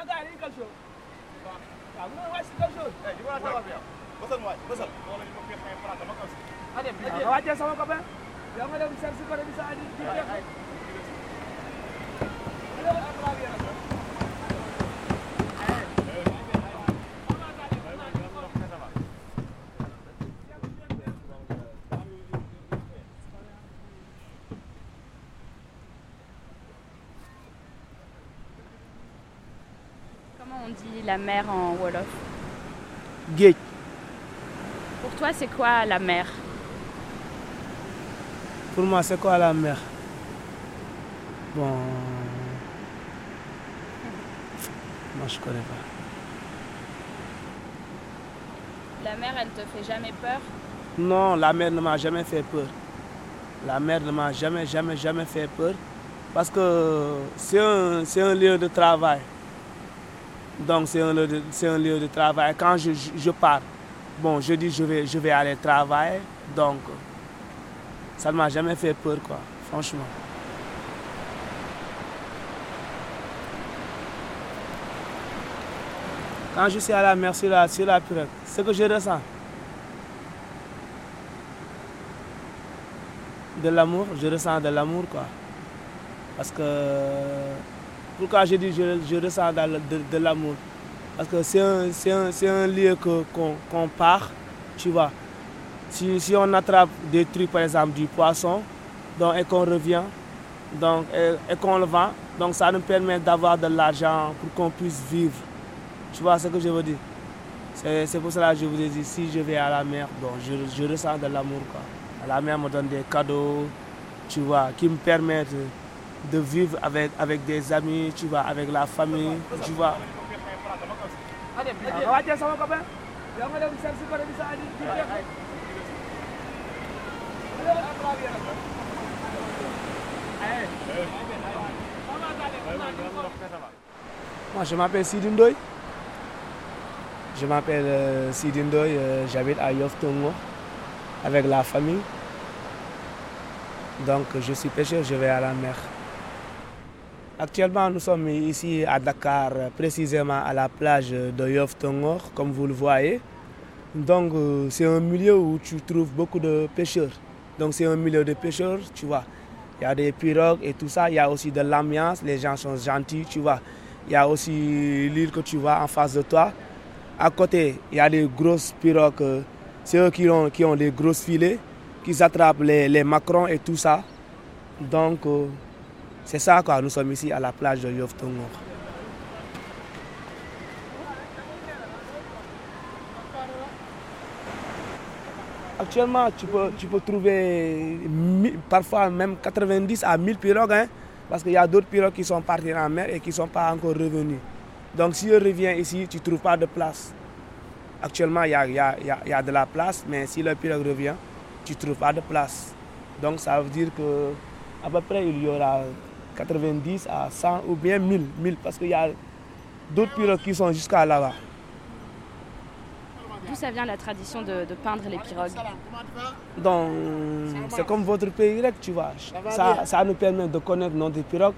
Kan, kan, ada yang bisa, Alguma vai se cachorro. É, de boa, Gabriel. Você não vai, você. Bola de qualquer praia, prata, uma coisa. Olha, olha, ada olha, olha, olha, olha, bisa olha, olha, bisa ada. La mer en Wolof. Géej Pour toi, c'est quoi la mer? Pour moi c'est quoi la mer? Bon. Moi je connais pas. La mer, elle te fait jamais peur? Non la mer ne m'a jamais fait peur. La mer ne m'a jamais jamais jamais fait peur. Parce que c'est un c'est un lieu de travail donc c'est un lieu de c'est un lieu de travail. Quand je je, pars bon je dis je vais je vais aller travailler. Donc ça ne m'a jamais fait peur quoi franchement. Quand je suis à la mer sur la, sur la pirogue, ce que je ressens, de l'amour, je ressens de l'amour quoi. Parce que, pourquoi je dis je, je ressens de, l'amour? Parce que c'est un, un, un lieu qu'on part, tu vois. Si, si on attrape des trucs, par exemple du poisson, donc, et qu'on revient, donc, et, qu'on le vend, donc ça nous permet d'avoir de l'argent pour qu'on puisse vivre. Tu vois ce que je veux dire? C'est pour cela que je vous ai dit, si je vais à la mer, bon, je, je ressens de l'amour. La mer me donne des cadeaux, tu vois, qui me permettent de vivre avec, avec des amis, tu vois, avec la famille, tu vois. Moi, je m'appelle Sidi Ndoye. Je m'appelle euh, Sidi Ndoye, euh, j'habite à Yoff Tongo avec la famille. Donc, je suis pêcheur, je vais à la mer. Actuellement, nous sommes ici à Dakar, précisément à la plage de Yoff Tongo, comme vous le voyez. Donc, euh, c'est un milieu où tu trouves beaucoup de pêcheurs. Donc, c'est un milieu de pêcheurs, tu vois. Il y a des pirogues et tout ça. Il y a aussi de l'ambiance, les gens sont gentils, tu vois. Il y a aussi l'île que tu vois en face de toi. À côté, il y a des grosses pirogues. C'est eux qui ont, qui ont des grosses filets, qui attrapent les, les macrons et tout ça. Donc, euh, c'est ça quoi. Nous sommes ici à la plage de Yoff Tongo. Actuellement, tu peux, tu peux trouver parfois même 90 à 1000 pirogues, hein, parce qu'il y a d'autres pirogues qui sont parties en mer et qui ne sont pas encore revenus. Donc si on revient ici, tu ne trouves pas de place. Actuellement, il y a, y a- y a de la place, mais si le pirogue revient, tu ne trouves pas de place. Donc ça veut dire que à peu près il y aura 90 à 100 ou bien 1000, 1000 parce qu'il y a d'autres pirogues qui sont jusqu'à là-bas. D'où ça vient la tradition de, de peindre les pirogues Donc, c'est comme votre pays grec, tu vois. Ça, ça nous permet de connaître notre pirogue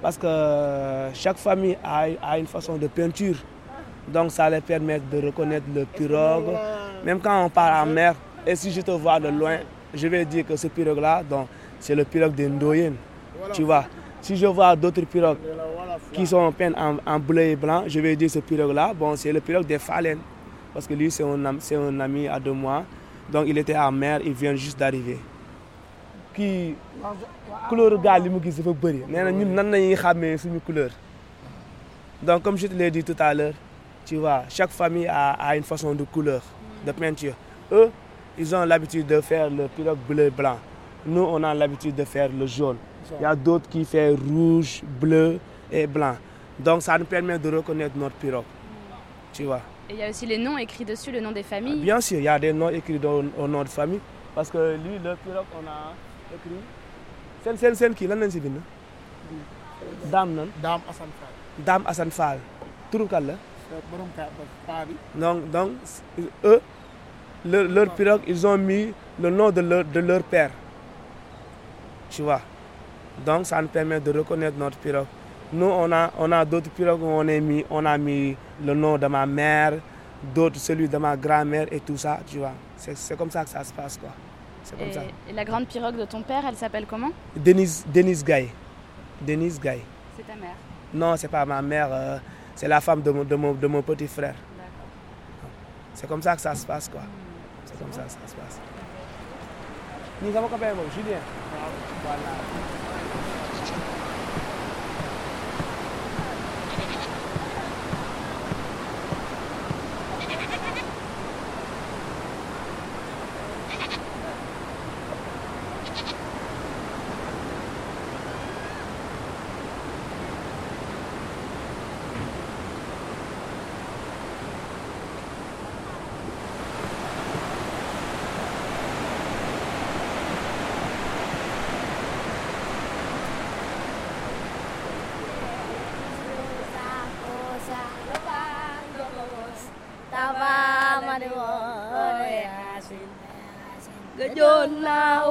parce que chaque famille a, a une façon de peinture. Donc, ça les permet de reconnaître le pirogue. Même quand on part en mer, et si je te vois de loin, je vais dire que ce pirogue-là, donc, c'est le pirogue des Ndoyen. Tu vois. Si je vois d'autres pirogues qui sont peintes en, en bleu et blanc, je vais dire ce pirogue-là, bon, c'est le pirogue des Falen. Parce que lui, c'est un, c'est un ami à deux mois. Donc, il était en mer, il vient juste d'arriver. Kii couleur gaal li mu gis dafa bëri nee na ñun couleur donc comme je te l'ai dit tout à l'heure tu vois chaque famille a, a une façon de couleur de peinture eux ils ont l'habitude de faire le pirogue bleu blanc nous on a l'habitude de faire le jaune il y a d'autres qui font rouge bleu et blanc donc ça nous permet de reconnaître notre pirogue tu vois Et il y a aussi les noms écrits dessus, le nom des familles. Bien sûr, il y a des noms écrits dans- au nom de famille. Parce que lui, le pirogue, on a écrit. Sen kii lan lañ si bind? Dame nan. Dame Assane Fall. Dame Assane Fall. bi. Donc, donc eux, leur, leur pirogue, ils ont mis le nom de leur, de leur père. Tu vois. Donc, ça nous permet de reconnaître notre pirogue. Nous, on a, on a d'autres pirogues où on, est mis, on a mis le nom de ma mère, d'autres celui de ma grand-mère et tout ça, tu vois. C'est comme ça que ça se passe, quoi. Comme et, ça. et, la grande pirogue de ton père, elle s'appelle comment? Denise, Denise Gaye. Denise Gaye. C'est ta mère Non, c'est pas ma mère, euh, c'est la femme de mon, de mon, de mon petit frère. C'est comme ça que ça se passe, quoi. C'est comme ça que ça se passe. Nous avons combien, Julien Voilà.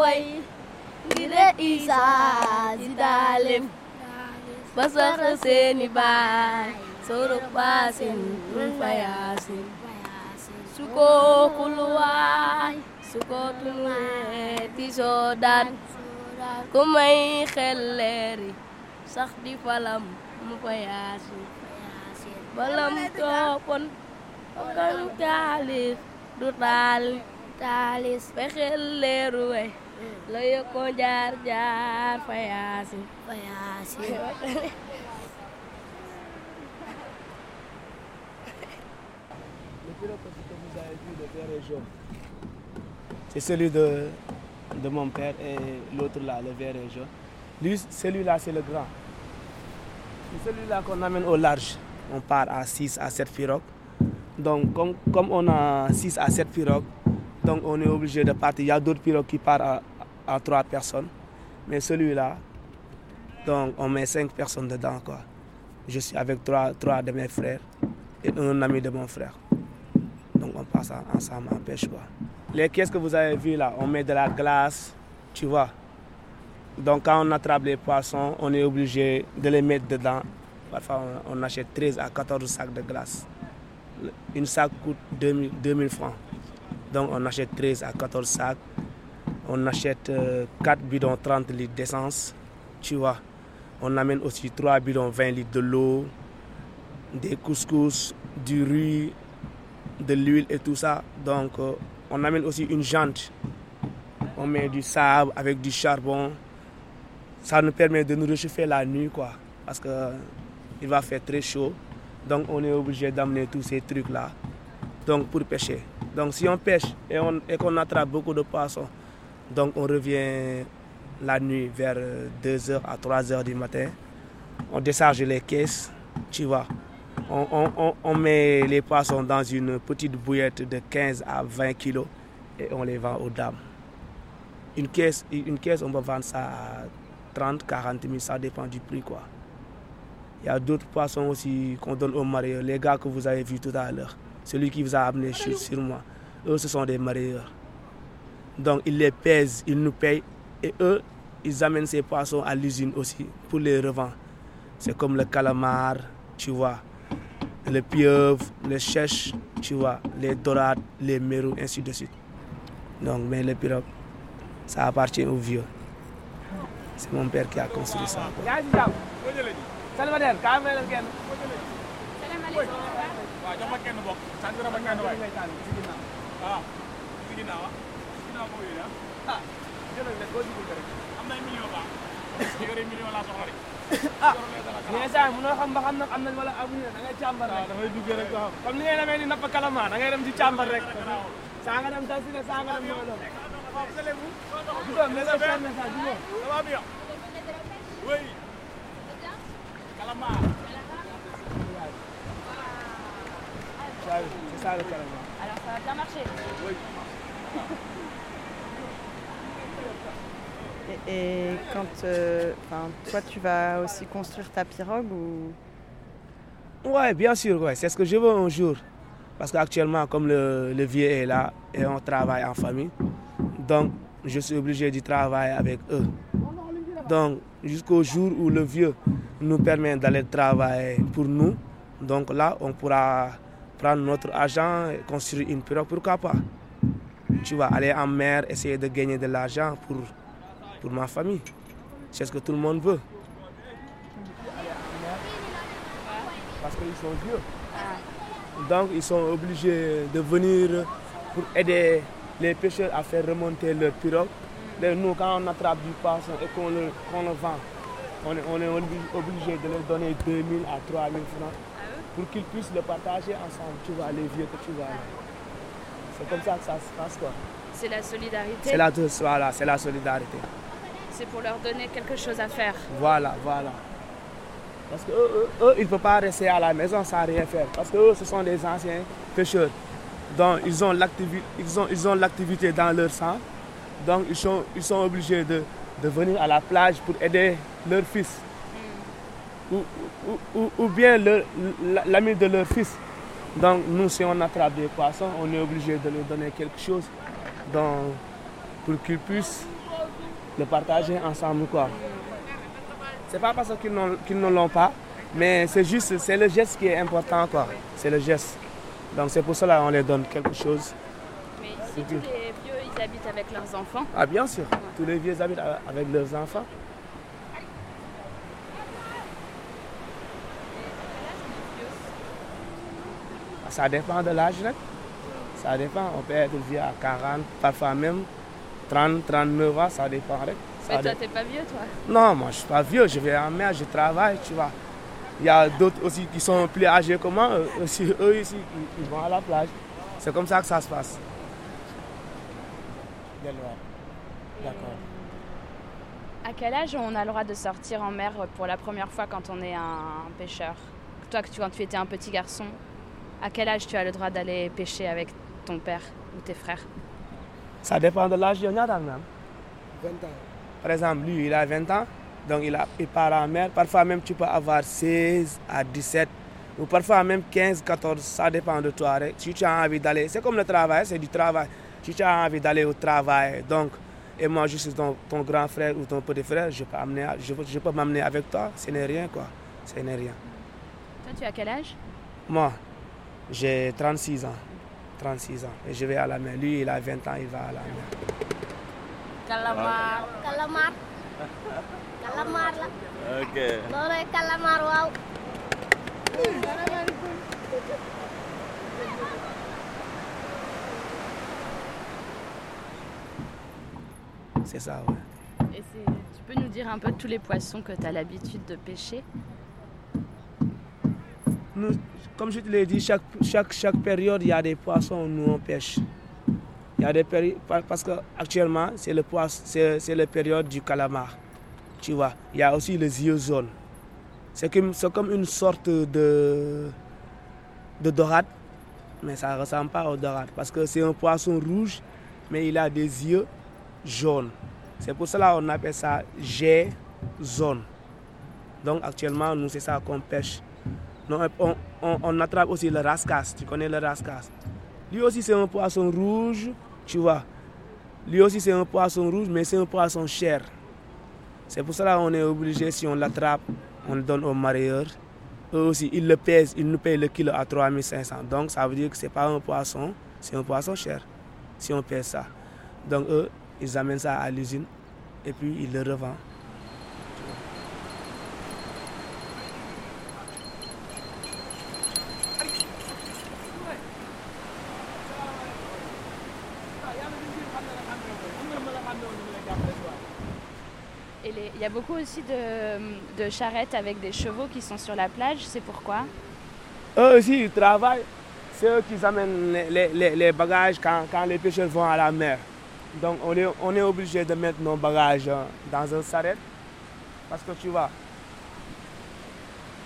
way dile isa zidalem basar seni bai pasin basin fayasin suko kulwai suko tulai tisodan. Kumai khelleri sax di falam mu fayasin balam topon Okan talif du talif taalis fexeel leeru we la yokko jaar jaar fa yaasin fa yaasin C'est celui de, de mon père et l'autre là, le vert et jaune. Lui, celui-là, c'est le grand. C'est celui-là qu'on amène au large. On part à 6 à 7 pirogues. Donc, comme, comme on a 6 à 7 pirogues, donc on est obligé de partir. Il y a d'autres pirogues qui partent à, 3 personnes. Mais celui-là, donc on met 5 personnes dedans. Quoi. Je suis avec 3, 3 de mes frères et un ami de mon frère. Donc on passe ensemble en pêche. Quoi. Les caisses que vous avez vues là, on met de la glace, tu vois. Donc quand on attrape les poissons, on est obligé de les mettre dedans. Parfois on, on achète 13 à 14 sacs de glace. Une sac coûte 2000, 2000 francs. Donc on achète 13 à 14 sacs. On achète euh, 4 bidons 30 litres d'essence. Tu vois. On amène aussi 3 bidons 20 litres de l'eau, des couscous, du riz, de l'huile et tout ça. Donc euh, on amène aussi une jante. On met du sable avec du charbon. Ça nous permet de nous réchauffer la nuit quoi. Parce qu'il va faire très chaud. Donc on est obligé d'amener tous ces trucs là. Donc pour pêcher. Donc si on pêche et, on, et qu'on attrape beaucoup de poissons, donc on revient la nuit vers 2h à 3h du matin. On décharge les caisses, tu vois. On, met les poissons dans une petite bouillette de 15 à 20 kilos et on les vend aux dames. Une caisse, une caisse on peut vendre ça à 30, 40 000, ça dépend du prix. quoi. Il y a d'autres poissons aussi qu'on donne aux mariés, les gars que vous avez vus tout à l'heure celui qui vous a amené sur, sur, moi. Eux, ce sont des marieurs. Donc, ils les pèsent, ils nous payent. Et eux, ils amènent ces poissons à l'usine aussi pour les revendre. C'est comme le calamar, tu vois, le pieuvre, le chèche, tu vois, les dorades, les mérous, ainsi de suite. Donc, mais le pirogue, ça appartient aux vieux. C'est mon père qui a construit ça. Waaw jox ma kenn bokk. Sant na ma kenn waay. Waaw ci ginnaaw ah ginnaaw boobu yi ah jëlal leen boo jigul rek. Am na million baax. Yore million laa soxla rek ah mais saa mënoo xam ba xam nag am nañ wala amuñu da ngay càmbar rek. Dafay duggee rek waaw. Comme ni ngay demee ni napp kalama da ngay dem ci càmbar rek. Saa nga dem tasi ne saa nga dem ñoo doon jugo mais c'est un message jugo ça va bien. Oui. Kalama ça le carrément. Alors ça va bien marcher. Oui. Et, et quand euh, toi tu vas aussi construire ta pirogue ou? Ouais, bien sûr, ouais. c'est ce que je veux un jour. Parce qu'actuellement, comme le, le vieux est là et on travaille en famille, donc je suis obligé de travailler avec eux. Donc, jusqu'au jour où le vieux nous permet d'aller travailler pour nous, donc là, on pourra prendre notre argent et construire une pirogue, pourquoi pas? Tu vas aller en mer, essayer de gagner de l'argent pour, pour ma famille. C'est ce que tout le monde veut. Parce qu'ils sont vieux. Donc, ils sont obligés de venir pour aider les pêcheurs à faire remonter leur pirogue. Nous, quand on attrape du poisson et qu'on le, vend, on est, on est, obligé de leur donner 2000 à 3000 francs pour qu'ils puissent le partager ensemble. Tu vois, les vieux que tu vois. C'est comme ça que ça se passe. quoi. C'est la solidarité. C'est la, voilà, c'est la solidarité. C'est pour leur donner quelque chose à faire. Voilà, voilà. Parce qu'eux, eux, ils ne peuvent pas rester à la maison sans rien faire. Parce qu'eux, ce sont des anciens pêcheurs. Donc, ils ont l'activité ils ont, ils ont dans leur sang. Donc, ils sont, ils sont obligés de, de venir à la plage pour aider leur fils. Ou, ou, ou, bien l'ami de leur fils. Donc, nous, si on attrape des poissons, on est obligé de leur donner quelque chose donc, pour qu'ils puissent le partager ensemble. Quoi. C'est pas parce qu'ils ne l'ont pas, mais c'est juste, c'est le geste qui est important. quoi. C'est le geste. Donc c'est pour cela qu'on les donne quelque chose. Mais ici, tous les vieux, ils habitent avec leurs enfants Ah bien sûr, tous les vieux habitent avec leurs enfants. Ça dépend de l'âge. Ça dépend. On peut être vieux à 40, parfois même 30, 39 ans, ça dépend. Mais toi, t'es pas vieux, toi? Non, moi, je suis pas vieux. Je vais en mer, je travaille, tu vois. Il y a d'autres aussi qui sont plus âgés que moi. Aussi, eux ici, ils, vont à la plage. C'est comme ça que ça se passe. D'accord. À quel âge on a le droit de sortir en mer pour la première fois quand on est un pêcheur? Toi, quand tu étais un petit garçon, à quel âge tu as le droit d'aller pêcher avec ton père ou tes frères? Ça dépend de l'âge. Il y en a 20 ans. Par exemple, lui, il a 20 ans, donc il, a, il part en mer. Parfois même, tu peux avoir 16 à 17, ou parfois même 15, 14, ça dépend de toi. Si tu as envie d'aller, c'est comme le travail, c'est du travail. Si tu as envie d'aller au travail, donc, et moi je suis ton, ton grand frère ou ton petit frère, je peux, amener, je, je peux m'amener avec toi, ce n'est rien quoi. Ce n'est rien. Toi, tu as quel âge? Moi, j'ai 36 ans. 36 ans. Et je vais à la mer. Lui, il a 20 ans, il va à la mer. Calamar. Calamar. Calamar. Okay. Lore calamar wow. C'est ça, ouais. Et tu peux nous dire un peu tous les poissons que tu as l'habitude de pêcher? Comme je te l'ai dit, chaque, chaque, chaque période, il y a des poissons où nous on pêche. Il y a des périodes, parce qu'actuellement, c'est le, c'est la période du calamar. Tu vois, il y a aussi les yeux jaunes. C'est comme, comme une sorte de, de dorade, mais ça ne ressemble pas au dorade parce que c'est un poisson rouge, mais il a des yeux jaunes. C'est pour cela qu'on appelle ça jet zone. Donc actuellement, nous, c'est ça qu'on pêche. On, on, attrape aussi le rascasse. Tu connais le rascasse Lui aussi, c'est un poisson rouge tu vois. Lui aussi, c'est un poisson rouge, mais c'est un poisson cher. C'est pour cela qu'on est obligé, si on l'attrape, on le donne aux marieurs. Eux aussi, ils le pèsent, ils nous payent le kilo à 3500. Donc, ça veut dire que ce n'est pas un poisson, c'est un poisson cher, si on pèse ça. Donc, eux, ils amènent ça à l'usine et puis ils le revendent. Il y a beaucoup aussi de, charrettes avec des chevaux qui sont sur la plage. C'est pourquoi? Eux aussi, ils travaillent. C'est eux qui amènent les, bagages quand, les pêcheurs vont à la mer. Donc on est, obligé de mettre nos bagages euh, dans un charrette. Parce que tu vois,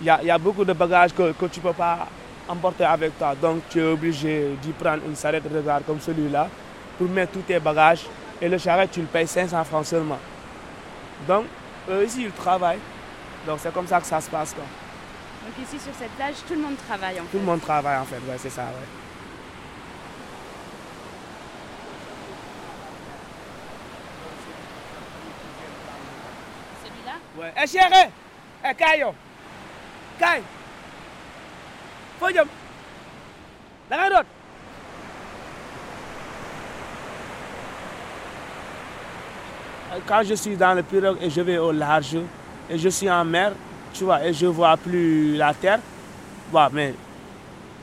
il y a, beaucoup de bagages que, tu ne peux pas emporter avec toi. Donc tu es obligé d'y prendre une charrette regard comme celui-là pour mettre tous tes bagages. Et le charrette, tu le payes 500 francs seulement. Donc eux ici, ils travaillent. Donc c'est comme ça que ça se passe. Quoi. Donc ici, sur cette plage, tout le monde travaille en Tout le monde travaille en fait, ouais, c'est ça, ouais. C'est Ouais. Eh chérie Eh yow kaay foo jëm da ngay doot Quand je suis dans le pirogue et je vais au large et je suis en mer, tu vois, et je vois plus la terre, bon, mais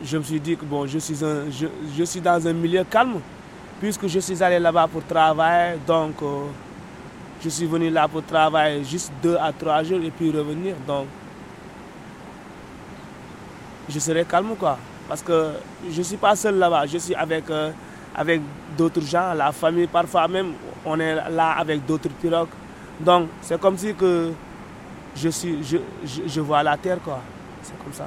je me suis dit que bon, je suis, je suis dans un milieu calme, puisque je suis allé là-bas pour travailler, donc euh, je suis venu là pour travailler juste deux à trois jours et puis revenir, donc je serai calme quoi, parce que je ne suis pas seul là-bas, je suis avec, euh, avec d'autres gens, la famille, parfois même on est là avec d'autres pirogues, donc c'est comme si que je, suis, je, je, je vois la terre quoi, c'est comme ça.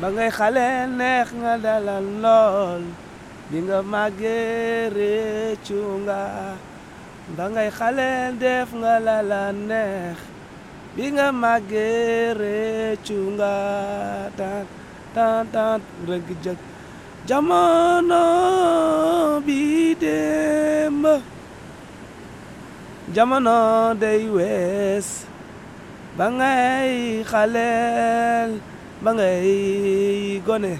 ba ngay xale neex nga dalal lool bi nga màggee réccu nga. Ba ngay xale def nga la la neex bi nga màggee réccu nga tan tan tan rëgg jëg jamono bi démb jamono day wees ba ngay xaleel gone.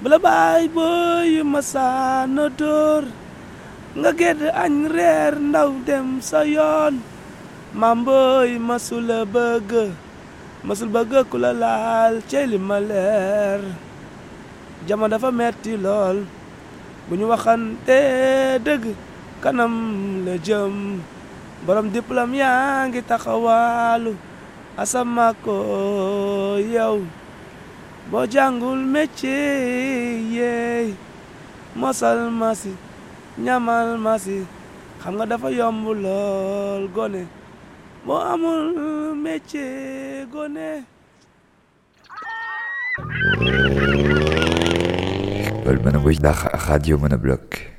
Bala baay booy masaana dóor nga gedd ndaw dem sa yoon maam booy masula bëgg masul bëgg ku la laal ma leer jamono dafa metti ñu waxante kanam la jëm. Borom diplôme yaa ngi taxawaalu. Asama ko yow. Boo jàngul métier yeey mosal masi ñamal masi xam nga boo amul métier gone Paul la radio Monobloc.